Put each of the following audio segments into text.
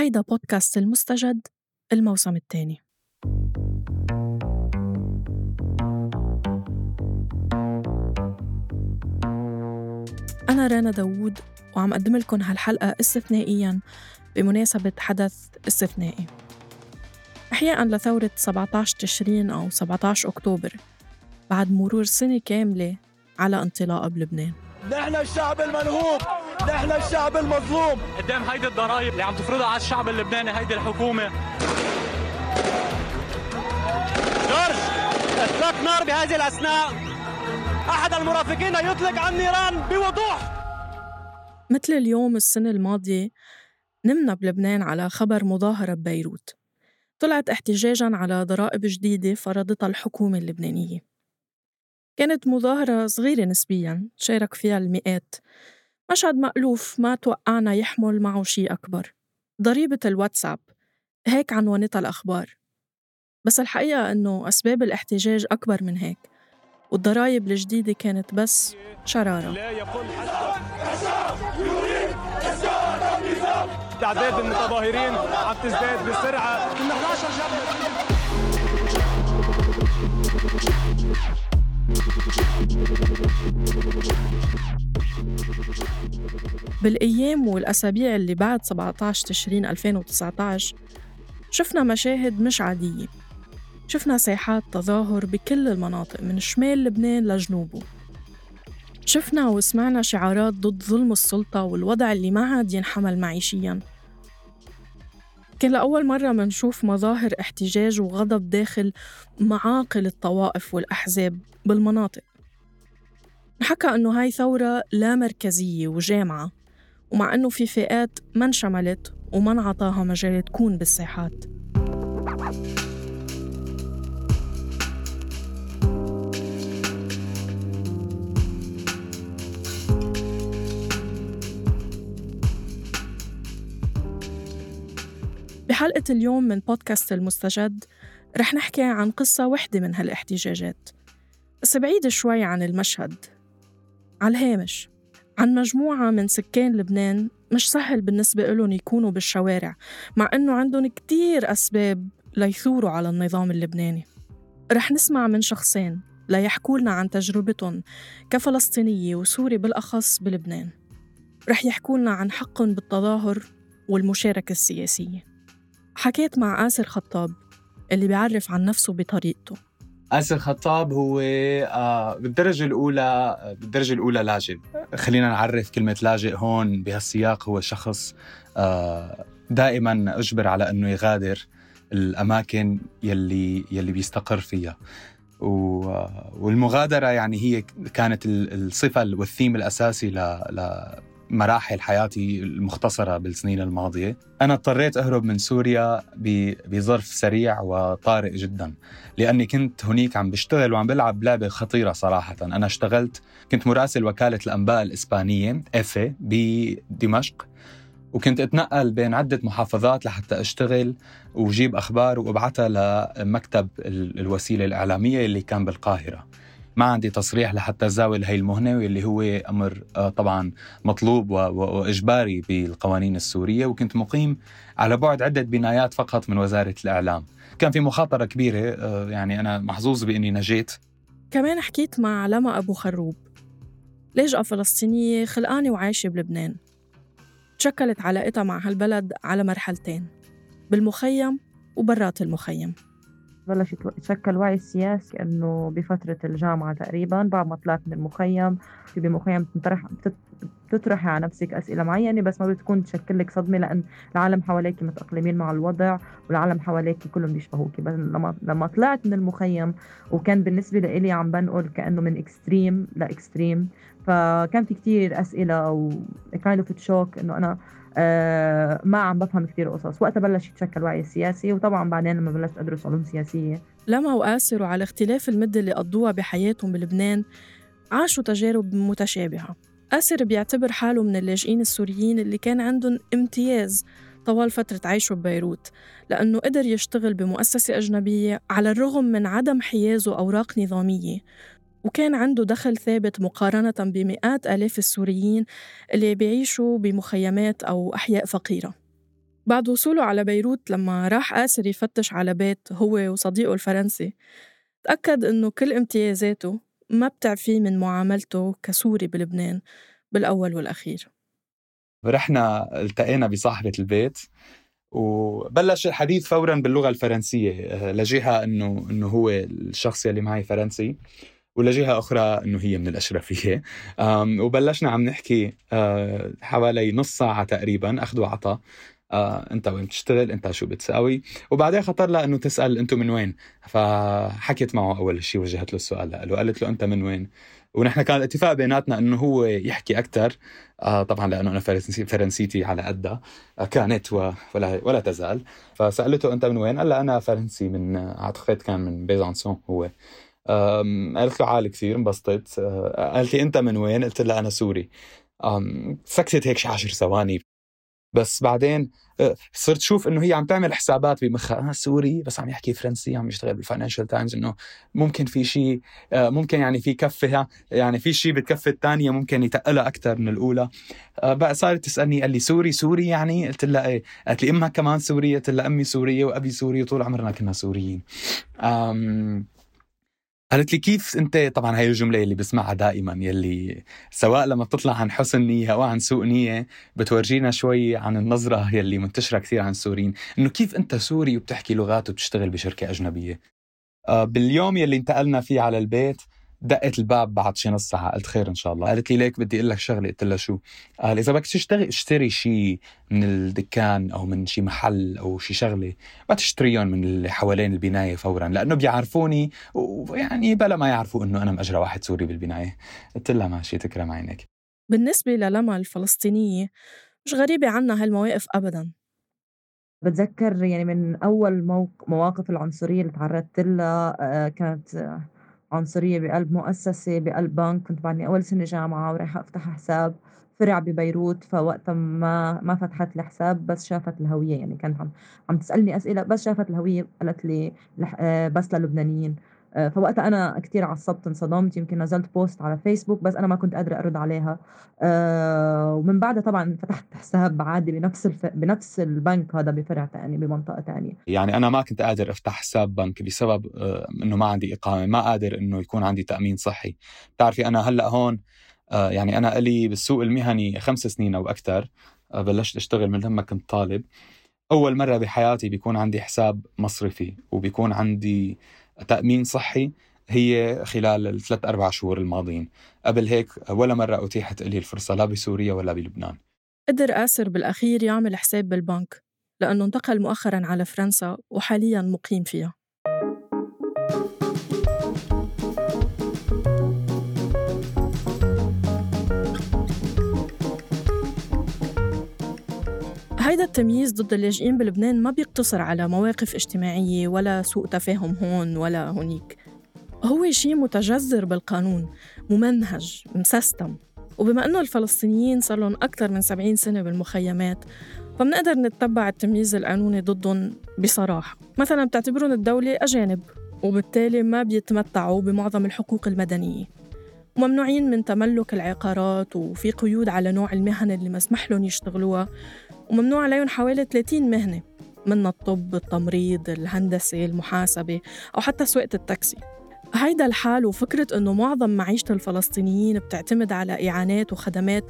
وهيدا بودكاست المستجد الموسم الثاني. أنا رانا داوود وعم أقدم لكم هالحلقة استثنائياً بمناسبة حدث استثنائي. إحياء لثورة 17 تشرين أو 17 أكتوبر بعد مرور سنة كاملة على انطلاقها بلبنان. نحن الشعب المنهوب. نحن الشعب المظلوم. قدام هيدي الضرائب اللي عم تفرضها على الشعب اللبناني هيدي الحكومة. جورج اطلاق نار بهذه الأثناء. أحد المرافقين يطلق عن نيران بوضوح. مثل اليوم السنة الماضية نمنا بلبنان على خبر مظاهرة ببيروت. طلعت احتجاجاً على ضرائب جديدة فرضتها الحكومة اللبنانية. كانت مظاهرة صغيرة نسبياً شارك فيها المئات. مشهد مألوف ما توقعنا يحمل معه شيء أكبر. ضريبة الواتساب. هيك عنوانتها الأخبار. بس الحقيقة إنه أسباب الاحتجاج أكبر من هيك والضرايب الجديدة كانت بس شرارة. لا يقل تعداد المتظاهرين عم تزداد بسرعة. كنا 11 جبل بالأيام والأسابيع اللي بعد 17 تشرين 2019 شفنا مشاهد مش عادية. شفنا ساحات تظاهر بكل المناطق من شمال لبنان لجنوبه. شفنا وسمعنا شعارات ضد ظلم السلطة والوضع اللي ما عاد ينحمل معيشياً. كان لأول مرة منشوف مظاهر احتجاج وغضب داخل معاقل الطوائف والأحزاب بالمناطق. حكى إنه هاي ثورة لا مركزية وجامعة ومع إنه في فئات ما انشملت وما انعطاها مجال تكون بالساحات بحلقة اليوم من بودكاست المستجد رح نحكي عن قصة وحدة من هالاحتجاجات. بس بعيدة شوي عن المشهد. على الهامش. عن مجموعة من سكان لبنان مش سهل بالنسبة لهم يكونوا بالشوارع مع إنه عندهم كتير أسباب ليثوروا على النظام اللبناني. رح نسمع من شخصين ليحكوا لنا عن تجربتهم كفلسطينية وسوري بالأخص بلبنان. رح يحكوا لنا عن حقهم بالتظاهر والمشاركة السياسية. حكيت مع آسر خطاب اللي بيعرف عن نفسه بطريقته. آسر خطاب هو آه، بالدرجة الأولى بالدرجة الأولى لاجئ. خلينا نعرف كلمة لاجئ هون بهالسياق هو شخص آه، دائما أجبر على أنه يغادر الأماكن يلي يلي بيستقر فيها. والمغادرة يعني هي كانت ال- الصفة والثيم الأساسي ل- لمراحل حياتي المختصرة بالسنين الماضية. أنا اضطريت أهرب من سوريا بظرف سريع وطارئ جدا لأني كنت هنيك عم بشتغل وعم بلعب لعبة خطيرة صراحة. أنا اشتغلت كنت مراسل وكالة الأنباء الإسبانية إفي بدمشق وكنت أتنقل بين عدة محافظات لحتى أشتغل وجيب أخبار وأبعتها لمكتب ال- الوسيلة الإعلامية اللي كان بالقاهرة. ما عندي تصريح لحتى زاول هي المهنة واللي هو أمر آه، طبعا مطلوب وإجباري بالقوانين السورية وكنت مقيم على بعد عدة بنايات فقط من وزارة الإعلام. كان في مخاطرة كبيرة آه، يعني أنا محظوظ بإني نجيت. كمان حكيت مع لما أبو خروب. لاجئة فلسطينية خلقانة وعايشة بلبنان. تشكلت علاقتها مع هالبلد على مرحلتين بالمخيم وبرات المخيم. بلش يتشكل وعي سياسي إنه بفترة الجامعة تقريبا بعد ما طلعت من المخيم في بمخيم بتنطرح بتت- بتطرحي على نفسك أسئلة معينة بس ما بتكون تشكل لك صدمة لأن العالم حواليك متأقلمين مع الوضع والعالم حواليك كلهم بيشبهوك بس لما لما طلعت من المخيم وكان بالنسبة لإلي عم بنقل كأنه من extreme ل extreme فكان في كتير أو kind of shock إنه أنا آه ما عم بفهم كتير قصص. وقتها بلش يتشكل وعي سياسي وطبعا بعدين لما بلشت أدرس علوم سياسية. لما وآسر وعلى اختلاف المدة اللي قضوها بحياتهم بلبنان. عاشوا تجارب متشابهة. آسر بيعتبر حاله من اللاجئين السوريين اللي كان عندهم امتياز طوال فترة عيشه ببيروت لأنه قدر يشتغل بمؤسسة أجنبية على الرغم من عدم حيازه أوراق نظامية. وكان عنده دخل ثابت مقارنة بمئات آلاف السوريين اللي بيعيشوا بمخيمات أو أحياء فقيرة. بعد وصوله على بيروت لما راح آسر يفتش على بيت هو وصديقه الفرنسي تأكد إنه كل امتيازاته ما بتعفيه من معاملته كسوري بلبنان بالأول والأخير. رحنا التقينا بصاحبة البيت وبلش الحديث فورا باللغة الفرنسية آه، لجهة إنه إنه هو الشخص يلي معي فرنسي. ولجهة أخرى إنه هي من الأشرفية. وبلشنا عم نحكي آه، حوالي نص ساعة تقريبا أخذ وعطى آه، أنت وين بتشتغل؟ أنت شو بتساوي؟ وبعدين خطر لها إنه تسأل أنتم من وين. فحكيت معه أول شيء وجهت له السؤال له قالت له أنت من وين؟ ونحن كان الاتفاق بيناتنا إنه هو يحكي أكثر آه طبعا لإنه أنا فرنسيتي على قدها. آه كانت ولا ولا تزال. فسألته أنت من وين؟ قال أنا فرنسي من أعتقد كان من بيزانسون هو. قالت له عالي كثير انبسطت. آه، قالت لي انت من وين؟ قلت لها أنا سوري. سكتت هيك شي 10 ثواني. بس بعدين آه، صرت شوف انه هي عم تعمل حسابات بمخها. آه سوري بس عم يحكي فرنسي عم يشتغل بال Financial Times انه ممكن في شيء ممكن يعني في كفة يعني في شيء بالكفة الثانية ممكن يتقلها أكثر من الأولى. بقى صارت تسألني قال لي سوري سوري يعني؟ قلت لها إيه. قالت لي إمها كمان سورية قلت لها أمي سورية وأبي سوري وطول عمرنا كنا سوريين. قالت لي كيف انت طبعا هاي الجملة اللي بسمعها دائما يلي سواء لما بتطلع عن حسن نية أو عن سوء نية بتورجينا شوي عن النظرة يلي منتشرة كثير عن السوريين إنه كيف أنت سوري وبتحكي لغات وبتشتغل بشركة أجنبية؟ آه، باليوم يلي انتقلنا فيه على البيت دقت الباب بعد شي نص ساعة. قلت خير إن شاء الله. قالت لي ليك بدي أقول لك شغلة. قلت لها شو؟ قال إذا بدك تشتري اشتري شيء من الدكان أو من شي محل أو شي شغلة ما تشتريهم من اللي حوالين البناية فورا لأنه بيعرفوني ويعني بلا ما يعرفوا إنه أنا مأجرة واحد سوري بالبناية. قلت لها ماشي تكرم عينك. بالنسبة للما الفلسطينية مش غريبة عنا هالمواقف أبدا. بتذكر يعني من أول مواقف العنصرية اللي تعرضت لها آه، كانت عنصرية بقلب مؤسسة بقلب بنك. كنت بعدني أول سنة جامعة ورايحة أفتح حساب. فرع ببيروت فوقتها ما ما فتحت الحساب بس شافت الهوية. يعني كانت عم عم تسألني أسئلة بس شافت الهوية. قالت لي آه، بس للبنانيين. فوقتها أنا كتير عصبت انصدمت يمكن نزلت بوست على فيسبوك بس أنا ما كنت قادرة أرد عليها. آه، ومن بعدها طبعا فتحت حساب عادي بنفس الف... بنفس البنك هذا بفرع تاني بمنطقة تانية. يعني أنا ما كنت قادر أفتح حساب بنك بسبب آه، إنه ما عندي إقامة ما قادر إنه يكون عندي تأمين صحي. بتعرفي أنا هلأ هون يعني أنا إلي بالسوق المهني خمس سنين أو أكثر بلشت أشتغل من لما كنت طالب. أول مرة بحياتي بيكون عندي حساب مصرفي وبيكون عندي تأمين صحي هي خلال الثلاث أربع شهور الماضيين. قبل هيك ولا مرة أتيحت لي الفرصة لا بسوريا ولا بلبنان. قدر آسر بالأخير يعمل حساب بالبنك لأنه انتقل مؤخرا على فرنسا وحاليا مقيم فيها. هيدا التمييز ضد اللاجئين بلبنان ما بيقتصر على مواقف اجتماعية ولا سوء تفاهم هون ولا هونيك. هو شيء متجذر بالقانون ممنهج مسستم. وبما أنه الفلسطينيين صار لهم أكثر من 70 سنة بالمخيمات فبنقدر نتبع التمييز القانوني ضدهم بصراحة. مثلا بتعتبرهم الدولة أجانب وبالتالي ما بيتمتعوا بمعظم الحقوق المدنية. وممنوعين من تملك العقارات وفي قيود على نوع المهن اللي مسمح لهم يشتغلوها. وممنوع عليهم حوالي 30 مهنة من الطب، التمريض، الهندسة، المحاسبة أو حتى سواقة التاكسي. هيدا الحال وفكرة إنه معظم معيشة الفلسطينيين بتعتمد على إعانات وخدمات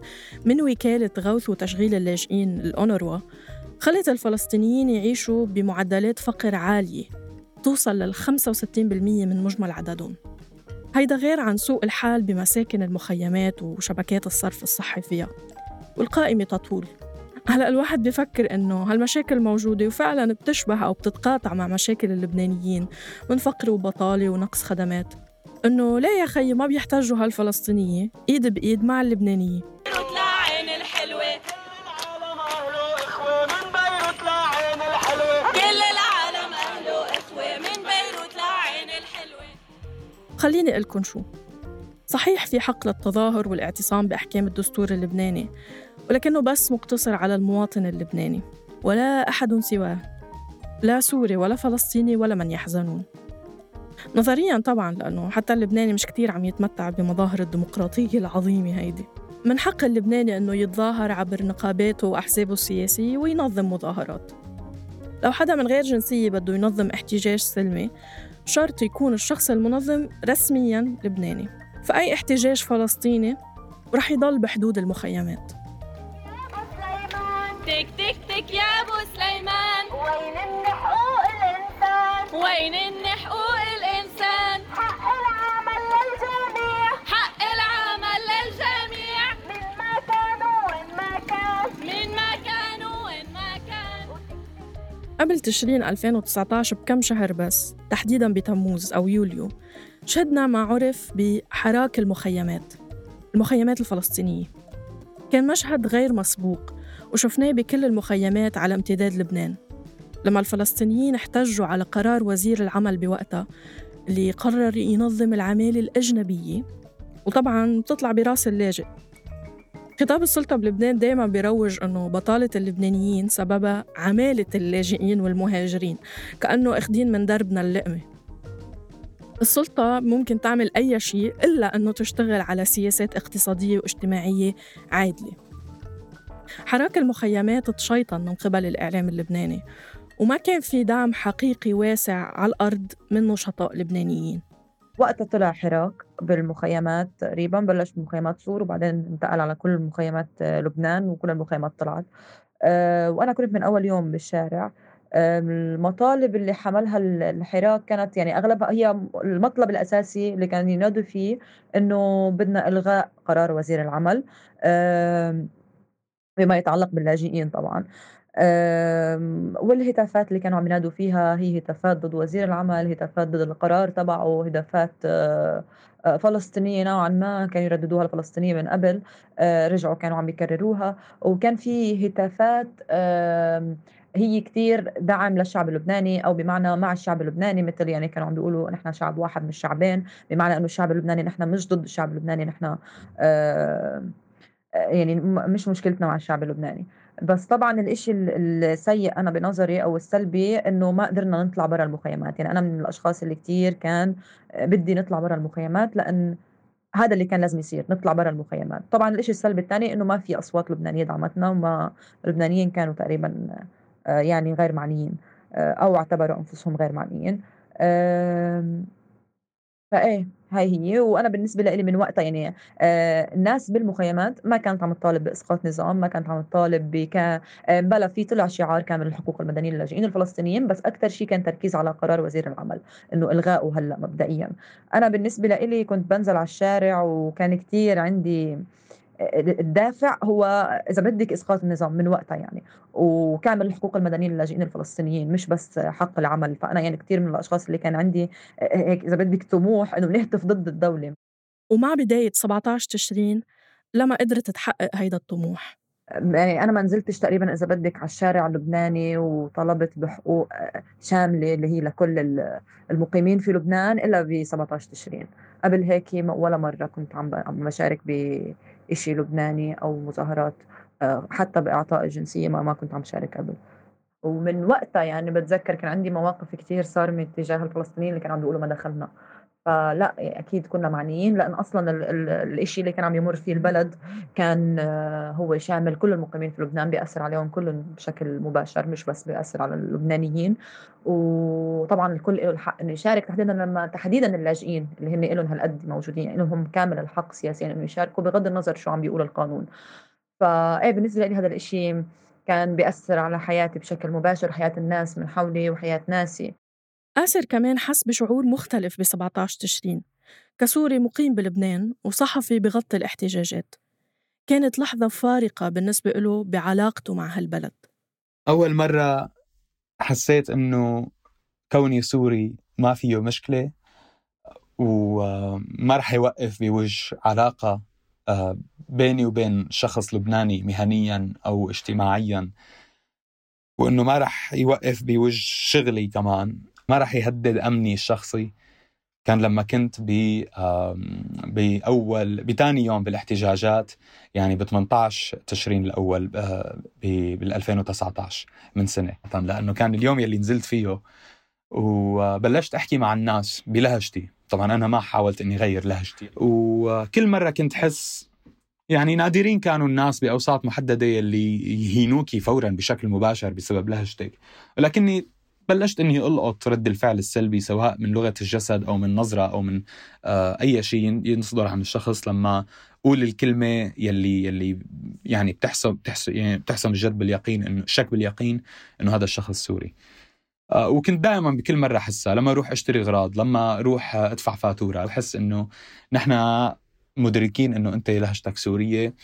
من وكالة غوث وتشغيل اللاجئين الأونروا خلت الفلسطينيين يعيشوا بمعدلات فقر عالية توصل لل 65% من مجمل عددهم. هيدا غير عن سوء الحال بمساكن المخيمات وشبكات الصرف الصحي فيها والقائمة تطول. هلا الواحد بفكر إنه هالمشاكل موجودة وفعلا بتشبه أو بتتقاطع مع مشاكل اللبنانيين من فقر وبطالة ونقص خدمات. إنه ليه يا خيي ما بيحتاجوا هالفلسطينية؟ إيد بإيد مع اللبنانية. خليني أقول لكم شو. صحيح في حق للتظاهر والاعتصام بأحكام الدستور اللبناني ولكنه بس مقتصر على المواطن اللبناني ولا أحد سواه. لا سوري ولا فلسطيني ولا من يحزنون. نظريا طبعا لأنه حتى اللبناني مش كتير عم يتمتع بمظاهر الديمقراطية العظيمة هيدي. من حق اللبناني أنه يتظاهر عبر نقاباته وأحزابه السياسية وينظم مظاهرات. لو حدا من غير جنسية بده ينظم احتجاج سلمي شرط يكون الشخص المنظم رسميا لبناني. فأي احتجاج فلسطيني رح يضل بحدود المخيمات. تك تك تك يا أبو سليمان. وين ان حقوق الإنسان؟ وين ان حقوق الإنسان؟ حق العمل للجميع. حق العمل للجميع. من ما كانوا وين ما كان. من ما كانوا وين ما كان. قبل تشرين 2019 بكم شهر بس تحديدا بتموز أو يوليو شهدنا ما عرف بحراك المخيمات المخيمات الفلسطينية. كان مشهد غير مسبوق وشفناه بكل المخيمات على امتداد لبنان. لما الفلسطينيين احتجوا على قرار وزير العمل بوقتها اللي قرر ينظم العمالة الأجنبية وطبعا بتطلع برأس اللاجئ. خطاب السلطة بلبنان دايما بيروج أنه بطالة اللبنانيين سببها عمالة اللاجئين والمهاجرين كأنه أخدين من دربنا اللقمة. السلطة ممكن تعمل أي شيء إلا أنه تشتغل على سياسات اقتصادية واجتماعية عادلة. حراك المخيمات تشيطن من قبل الإعلام اللبناني وما كان في دعم حقيقي واسع على الأرض من نشطاء لبنانيين. وقتها طلع حراك بالمخيمات تقريبا بلش بمخيمات سور وبعدين انتقل على كل مخيمات لبنان وكل المخيمات طلعت. أه وأنا كنت من أول يوم بالشارع. المطالب اللي حملها الحراك كانت يعني أغلبها هي المطلب الأساسي اللي كان ينادوا فيه إنه بدنا إلغاء قرار وزير العمل. بما يتعلق باللاجئين طبعا. والهتافات اللي كانوا عم ينادوا فيها هي هتافات ضد وزير العمل هتافات ضد القرار تبعه هتافات آه، آه، فلسطينية نوعا ما كانوا يرددوها الفلسطينية من قبل آه، رجعوا كانوا عم يكرروها. وكان في هتافات هي كتير دعم للشعب اللبناني أو بمعنى مع الشعب اللبناني مثل يعني كانوا عم بيقولوا نحن شعب واحد مش شعبين بمعنى إنه الشعب اللبناني نحن مش ضد الشعب اللبناني نحن يعني مش مشكلتنا مع الشعب اللبناني. بس طبعا الإشي السيء أنا بنظري أو السلبي إنه ما قدرنا نطلع برا المخيمات. يعني أنا من الأشخاص اللي كتير كان بدي نطلع برا المخيمات لأن هذا اللي كان لازم يصير نطلع برا المخيمات. طبعا الإشي السلبي الثاني إنه ما في أصوات لبنانية دعمتنا وما اللبنانيين كانوا تقريبا آه، يعني غير معنيين آه، أو اعتبروا أنفسهم غير معنيين. فإيه. هاي هي. وأنا بالنسبة لإلي من وقتها يعني آه الناس بالمخيمات ما كانت عم تطالب بإسقاط نظام ما كانت عم تطالب بك آه بلا في طلع شعار كامل الحقوق المدنية للاجئين الفلسطينيين بس أكثر شيء كان تركيز على قرار وزير العمل إنه إلغائه هلأ مبدئيا. أنا بالنسبة لإلي كنت بنزل على الشارع وكان كتير عندي الدافع هو إذا بدك إسقاط النظام من وقتها يعني. وكامل الحقوق المدنية للاجئين الفلسطينيين مش بس حق العمل. فأنا يعني كثير من الأشخاص اللي كان عندي هيك إذا بدك طموح إنه نهتف ضد الدولة. ومع بداية 17 تشرين لما قدرت تحقق هيدا الطموح. يعني أنا ما نزلتش تقريبا إذا بدك على الشارع اللبناني وطلبت بحقوق شاملة اللي هي لكل المقيمين في لبنان إلا ب 17 تشرين. قبل هيك ولا مرة كنت عم بشارك بشيء لبناني أو مظاهرات آه، حتى بإعطاء الجنسيه ما ما كنت عم شارك قبل. ومن وقتها يعني بتذكر كان عندي مواقف كتير صارمة تجاه الفلسطينيين اللي كانوا عم بيقولوا ما دخلنا. فلا أكيد كنا معنيين لأن أصلا الشيء اللي كان عم يمر فيه البلد كان آه، هو شامل كل المقيمين في لبنان بيأثر عليهم كلهم بشكل مباشر مش بس بيأثر على اللبنانيين. وطبعا الكل له الحق إنه يشارك تحديدا لما تحديدا اللاجئين اللي هن لهم هالقد موجودين يعني لهم كامل الحق سياسيا إنه يشاركوا بغض النظر شو عم بيقول القانون. فايه بالنسبة لي هذا الشيء كان بيأثر على حياتي بشكل مباشر حياة الناس من حولي وحياة ناسي. آسر كمان حس بشعور مختلف ب 17 تشرين. كسوري مقيم بلبنان وصحفي بغطي الاحتجاجات. كانت لحظة فارقة بالنسبة له بعلاقته مع هالبلد. أول مرة حسيت إنه كوني سوري ما فيه مشكلة وما رح يوقف بوجه علاقة آه، بيني وبين شخص لبناني مهنيا أو اجتماعيا وإنه ما رح يوقف بوجه شغلي كمان. ما راح يهدد أمني الشخصي. كان لما كنت ب بأول بثاني يوم بالاحتجاجات يعني ب 18 تشرين الأول آه، بال 2019 من سنة. لأنه كان اليوم يلي نزلت فيه وبلشت أحكي مع الناس بلهجتي. طبعا أنا ما حاولت إني غير لهجتي. وكل مرة كنت حس يعني نادرين كانوا الناس بأوساط محددة اللي يهينوكي فورا بشكل مباشر بسبب لهجتك. ولكني بلشت إني القط رد الفعل السلبي سواء من لغة الجسد أو من نظرة أو من آه أي شيء ينصدر عن الشخص لما قول الكلمة يلي يلي يعني بتحسم بتحسم يعني بتحسم الجد باليقين إنه الشك باليقين إنه هذا الشخص سوري. آه وكنت دائما بكل مرة أحسها لما أروح أشتري اغراض لما أروح أدفع فاتورة بحس إنه نحن مدركين إنه أنت لهجتك سورية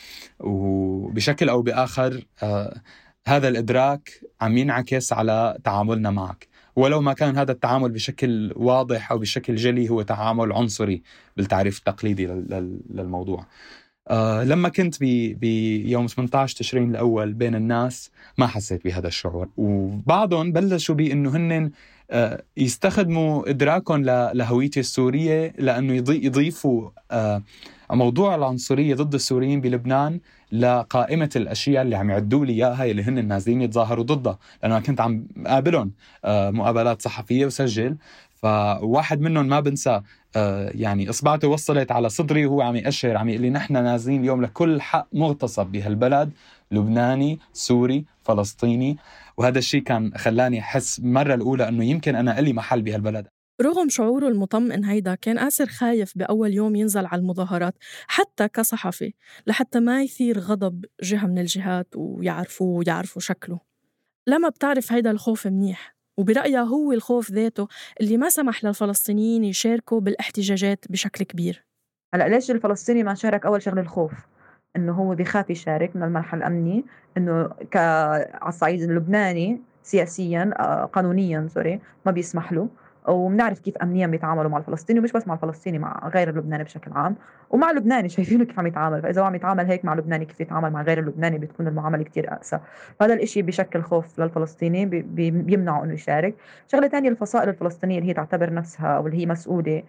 وبشكل أو بآخر آه هذا الإدراك عم ينعكس على تعاملنا معك. ولو ما كان هذا التعامل بشكل واضح أو بشكل جلي هو تعامل عنصري بالتعريف التقليدي للموضوع. آه لما كنت بيوم 18 تشرين الأول بين الناس ما حسيت بهذا الشعور. وبعضهم بلشوا بإنه هن آه يستخدموا إدراكهم لهويتي السورية لأنه يضيفوا آه موضوع العنصرية ضد السوريين بلبنان لقائمة الأشياء اللي عم يعدوا لي إياها اللي هن نازلين يتظاهروا ضدها. لأنه كنت عم قابلهم آه، مقابلات صحفية وسجل. فواحد منهم ما بنسى آه، يعني اصبعته وصلت على صدري وهو عم يأشر عم يقول لي نحن نازلين اليوم لكل حق مغتصب بهالبلد لبناني سوري فلسطيني. وهذا الشيء كان خلاني أحس مرة الأولى إنه يمكن أنا لي محل بهالبلد. رغم شعوره المطمئن هيدا كان آسر خايف بأول يوم ينزل على المظاهرات حتى كصحفي لحتى ما يثير غضب جهة من الجهات ويعرفوه ويعرفوا شكله. لما بتعرف هيدا الخوف منيح وبرأيها هو الخوف ذاته اللي ما سمح للفلسطينيين يشاركوا بالاحتجاجات بشكل كبير. هلأ ليش الفلسطيني ما شارك أول شغله الخوف؟ إنه هو بخاف يشارك من المرحله الأمني إنه ك على الصعيد اللبناني سياسيا آه، قانونيا سوري ما بيسمح له. وبنعرف كيف امنيا بيتعاملوا مع الفلسطيني ومش بس مع الفلسطيني مع غير اللبناني بشكل عام. ومع اللبناني شايفينه كيف عم يتعامل. فإذا هو عم يتعامل هيك مع اللبناني كيف يتعامل مع غير اللبناني؟ بتكون المعاملة كتير أقسى. فهذا الإشي بشكل خوف للفلسطيني بيمنعه إنه يشارك. شغلة ثانية الفصائل الفلسطينية اللي هي تعتبر نفسها أو اللي هي مسؤولة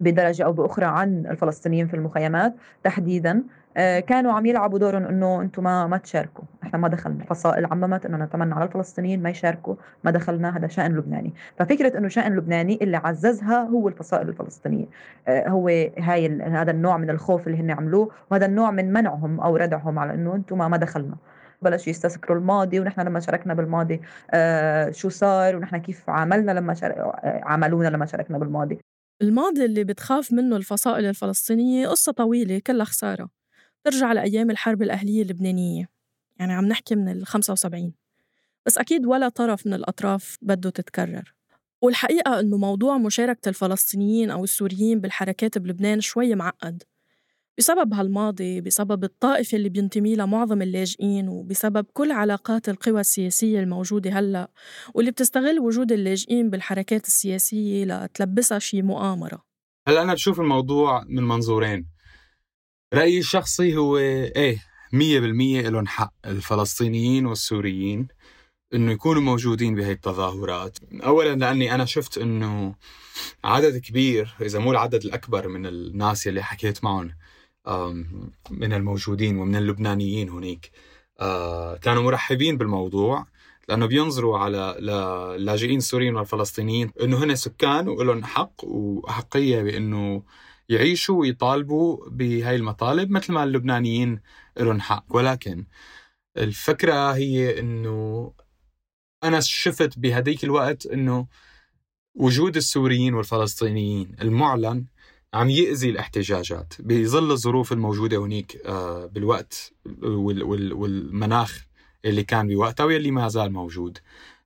بدرجة أو بأخرى عن الفلسطينيين في المخيمات تحديدا آه، كانوا عم يلعبوا دورهم إنه أنتم ما ما تشاركوا. إحنا ما دخلنا. فصائل عممت إنه نتمنى على الفلسطينيين ما يشاركوا ما دخلنا هذا شأن لبناني. ففكرة إنه شأن لبناني اللي عززها هو الفصائل الفلسطينية. آه، هو هاي هذا النوع من الخوف اللي هن عملوه وهذا النوع من منعهم أو ردعهم على إنه أنتم ما دخلنا. بلشوا يستذكروا الماضي ونحن لما شاركنا بالماضي آه شو صار ونحن كيف عملنا لما شارك آه، عملونا لما شاركنا بالماضي. الماضي اللي بتخاف منه الفصائل الفلسطينية قصة طويلة كلها خسارة. ترجع لأيام الحرب الأهلية اللبنانية. يعني عم نحكي من ال 75 بس أكيد ولا طرف من الأطراف بده تتكرر. والحقيقة إنه موضوع مشاركة الفلسطينيين أو السوريين بالحركات بلبنان شوي معقد. بسبب هالماضي بسبب الطائفة اللي بينتمي لها معظم اللاجئين وبسبب كل علاقات القوى السياسية الموجودة هلأ واللي بتستغل وجود اللاجئين بالحركات السياسية لتلبسها شي مؤامرة. هلأ أنا بشوف الموضوع من منظورين. رأيي الشخصي هو إيه؟ مية بالمية لهم حق الفلسطينيين والسوريين إنه يكونوا موجودين بهي التظاهرات. اولا لأني أنا شفت إنه عدد كبير إذا مو العدد الأكبر من الناس اللي حكيت معهم من الموجودين ومن اللبنانيين هناك آه، كانوا مرحبين بالموضوع لأنه بينظروا على اللاجئين السوريين والفلسطينيين إنه هن سكان ولهم حق وأحقية بإنه يعيشوا ويطالبوا بهاي المطالب مثل ما اللبنانيين لهم حق. ولكن الفكرة هي إنه أنا شفت بهديك الوقت إنه وجود السوريين والفلسطينيين المعلن عم يأذي الاحتجاجات بظل الظروف الموجودة هناك آه، بالوقت والمناخ اللي كان بوقتها واللي ما زال موجود.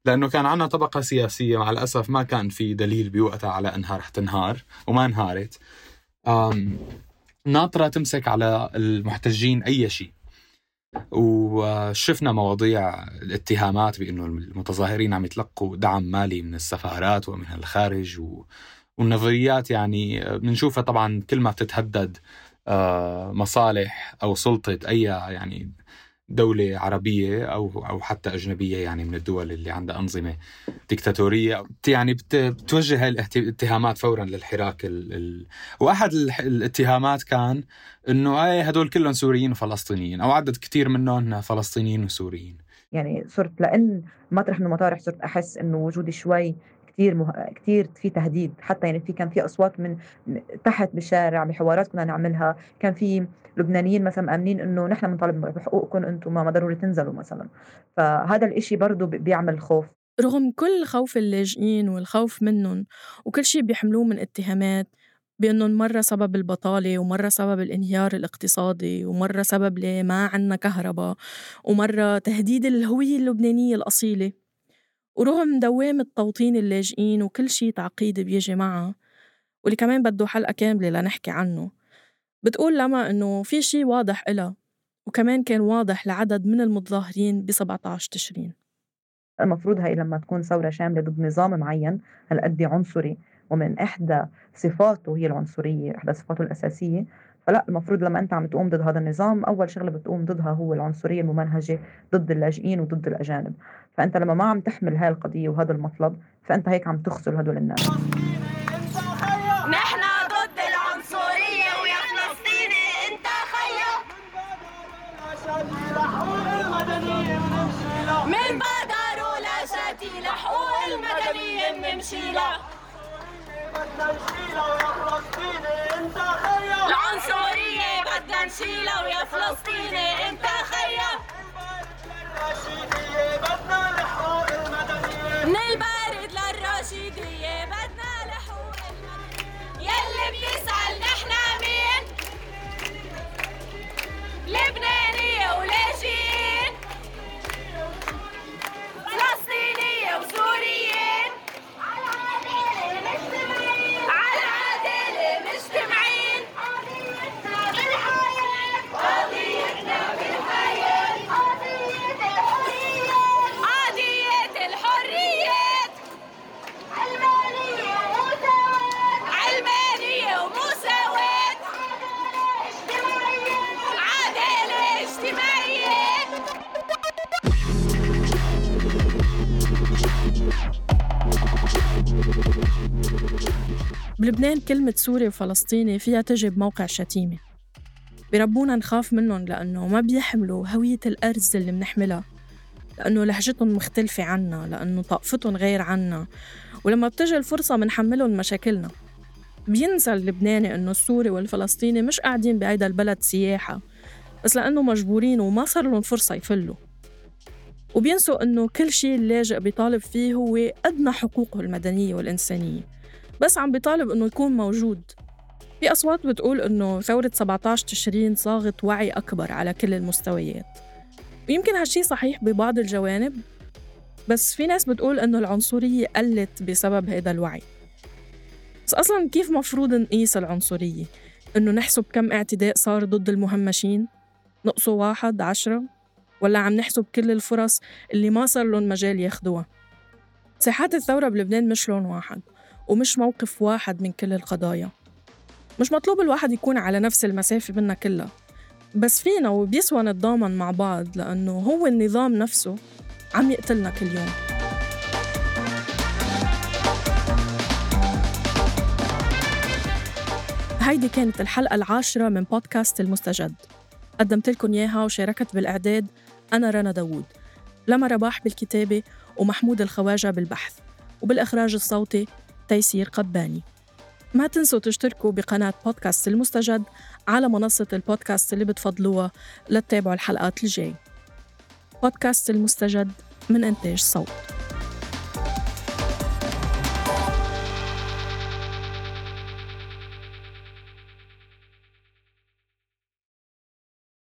لأنه كان عنا طبقة سياسية مع الأسف ما كان في دليل بوقتها على أنها رح تنهار وما انهارت. ناطرة تمسك على المحتجين أي شيء. وشفنا مواضيع الاتهامات بأنه المتظاهرين عم يتلقوا دعم مالي من السفارات ومن الخارج و والنظريات يعني بنشوفها طبعا كل ما بتتهدد آه، مصالح أو سلطة أي يعني دولة عربية أو أو حتى أجنبية يعني من الدول اللي عندها أنظمة ديكتاتورية. يعني بتوجه الاتهامات فورا للحراك ال... ال... وأحد الاتهامات كان إنه أي هدول كلهم سوريين وفلسطينيين أو عدد كثير منهم فلسطينيين وسوريين. يعني صرت لأن مطرح من المطارح صرت أحس إنه وجودي شوي كتير مه... كتير في تهديد حتى يعني في كان في أصوات من تحت بالشارع بحوارات كنا نعملها. كان في لبنانيين مثلا مأمنين إنه نحن بنطالب بحقوقكم أنتم ما ضروري تنزلوا مثلا. فهذا الإشي برضه بيعمل خوف. رغم كل خوف اللاجئين والخوف منهم وكل شيء بيحملوه من اتهامات بأنهم مرة سبب البطالة ومرة سبب الانهيار الاقتصادي ومرة سبب ما عنا كهرباء ومرة تهديد الهوية اللبنانية الأصيلة. ورغم دوامة توطين اللاجئين وكل شي تعقيد بيجي معها واللي كمان بده حلقة كاملة لنحكي عنه بتقول لما إنه في شي واضح إلها وكمان كان واضح لعدد من المتظاهرين ب 17 تشرين. المفروض هي لما تكون ثورة شاملة ضد نظام معين هالقد عنصري ومن إحدى صفاته هي العنصرية إحدى صفاته الأساسية فلا المفروض لما أنت عم تقوم ضد هذا النظام أول شغلة بتقوم ضدها هو العنصرية الممنهجة ضد اللاجئين وضد الأجانب. فأنت لما ما عم تحمل هاي القضية وهذا المطلب فأنت هيك عم تخسر هدول الناس. نحن ضد العنصرية ويا فلسطيني انت خيا من بادروا لا. شاتي لحقوق المدنية بنمشي له العنصرية بدنا نشيلها ويا فلسطيني. انت خيا من البارد للرشيدية بدنا لحقوق يلي بيسأل بلبنان كلمة سوري وفلسطيني فيها تجي بموقع شتيمة. بربونا نخاف منهم لأنه ما بيحملوا هوية الأرز اللي منحملها لأنه لهجتهم مختلفة عنا لأنه طائفتهم غير عنا. ولما بتجي الفرصة منحملهم مشاكلنا. بينسى اللبناني إنه السوري والفلسطيني مش قاعدين بهيدا البلد سياحة. بس لأنه مجبورين وما صار لهم فرصة يفلوا. وبينسوا إنه كل شيء اللاجئ بيطالب فيه هو أدنى حقوقه المدنية والإنسانية. بس عم بيطالب إنه يكون موجود في أصوات بتقول إنه ثورة 17 تشرين صاغت وعي أكبر على كل المستويات ويمكن هالشي صحيح ببعض الجوانب بس في ناس بتقول إنه العنصرية قلت بسبب هذا الوعي بس أصلا كيف مفروض نقيس العنصرية؟ إنه نحسب كم اعتداء صار ضد المهمشين؟ نقصه واحد عشرة؟ ولا عم نحسب كل الفرص اللي ما صار لهم مجال ياخدوها؟ ساحات الثورة بلبنان مش لون واحد ومش موقف واحد من كل القضايا. مش مطلوب الواحد يكون على نفس المسافة منا كلها. بس فينا وبيسوى نتضامن مع بعض لأنه هو النظام نفسه عم يقتلنا كل يوم. هيدي كانت الحلقة العاشرة من بودكاست المستجد. قدمت لكم إياها وشاركت بالإعداد أنا رنا داوود لما رباح بالكتابة ومحمود الخواجة بالبحث وبالإخراج الصوتي تيسير قباني. ما تنسوا تشتركوا بقناة بودكاست المستجد على منصة البودكاست اللي بتفضلوها لتتابعوا الحلقات الجاي. بودكاست المستجد من إنتاج صوت.